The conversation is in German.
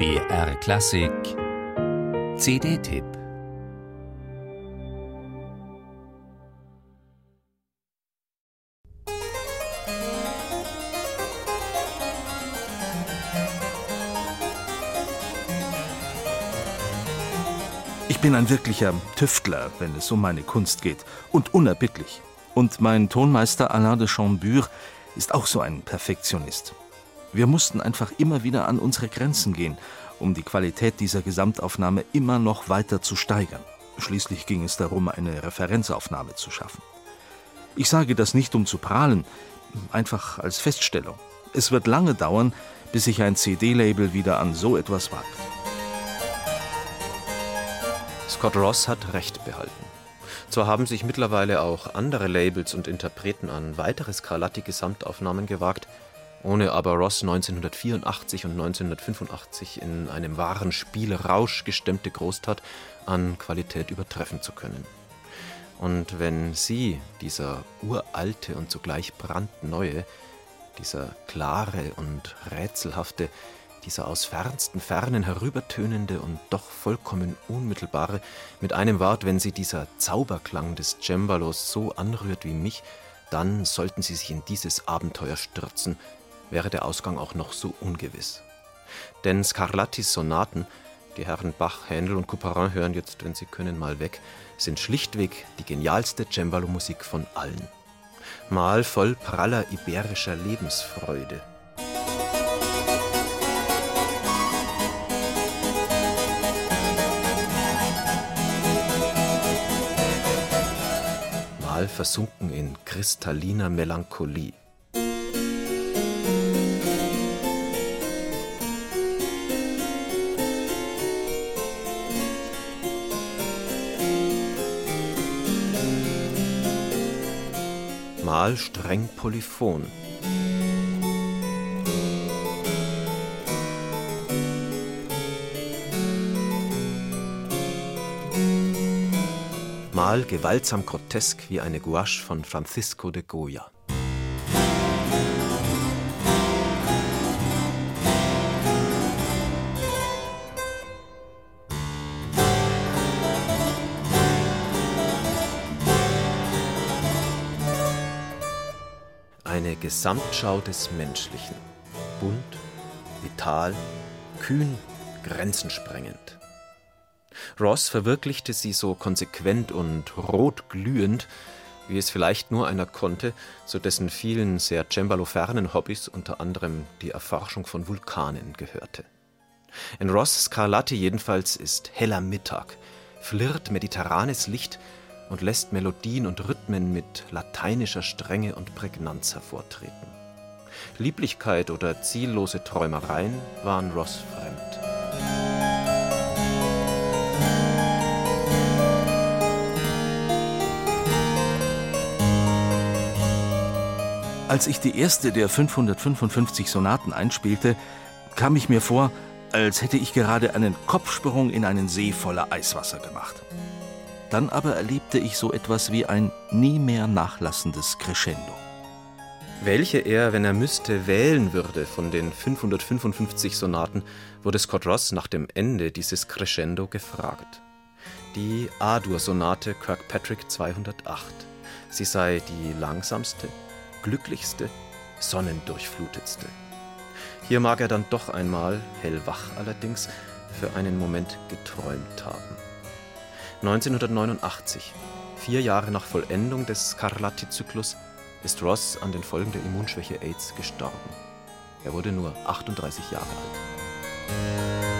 BR Klassik CD-Tipp Ich bin ein wirklicher Tüftler, wenn es um meine Kunst geht, und unerbittlich. Und mein Tonmeister Alain de Chambure ist auch so ein Perfektionist. Wir mussten einfach immer wieder an unsere Grenzen gehen, um die Qualität dieser Gesamtaufnahme immer noch weiter zu steigern. Schließlich ging es darum, eine Referenzaufnahme zu schaffen. Ich sage das nicht, um zu prahlen, einfach als Feststellung. Es wird lange dauern, bis sich ein CD-Label wieder an so etwas wagt. Scott Ross hat Recht behalten. Zwar haben sich mittlerweile auch andere Labels und Interpreten an weitere Scarlatti-Gesamtaufnahmen gewagt, ohne aber Ross 1984 und 1985 in einem wahren Spielrausch gestemmte Großtat an Qualität übertreffen zu können. Und wenn Sie, dieser uralte und zugleich brandneue, dieser klare und rätselhafte, dieser aus fernsten Fernen herübertönende und doch vollkommen unmittelbare, mit einem Wort, wenn sie dieser Zauberklang des Cembalos so anrührt wie mich, dann sollten sie sich in dieses Abenteuer stürzen, wäre der Ausgang auch noch so ungewiss. Denn Scarlattis Sonaten, die Herren Bach, Händel und Couperin hören jetzt, wenn sie können, mal weg, sind schlichtweg die genialste Cembalo-Musik von allen. Mal voll praller iberischer Lebensfreude, mal versunken in kristalliner Melancholie. Mal streng polyphon. Mal gewaltsam grotesk wie eine Gouache von Francisco de Goya. Eine Gesamtschau des Menschlichen. Bunt, vital, kühn, grenzensprengend. Ross verwirklichte sie so konsequent und rotglühend, wie es vielleicht nur einer konnte, zu dessen vielen sehr cembalo-fernen Hobbys unter anderem die Erforschung von Vulkanen gehörte. In Ross Scarlatti jedenfalls ist heller Mittag, flirrt mediterranes Licht und lässt Melodien und Rhythmen mit lateinischer Strenge und Prägnanz hervortreten. Lieblichkeit oder ziellose Träumereien waren Ross fremd. Als ich die erste der 555 Sonaten einspielte, kam ich mir vor, als hätte ich gerade einen Kopfsprung in einen See voller Eiswasser gemacht. Dann aber erlebte ich so etwas wie ein nie mehr nachlassendes Crescendo. Welche er, wenn er müsste, wählen würde von den 555 Sonaten, wurde Scott Ross nach dem Ende dieses Crescendo gefragt. Die A-Dur-Sonate Kirkpatrick 208. Sie sei die langsamste, glücklichste, sonnendurchflutetste. Hier mag er dann doch einmal, hellwach allerdings, für einen Moment geträumt haben. 1989, vier Jahre nach Vollendung des Scarlatti-Zyklus, ist Ross an den Folgen der Immunschwäche AIDS gestorben. Er wurde nur 38 Jahre alt.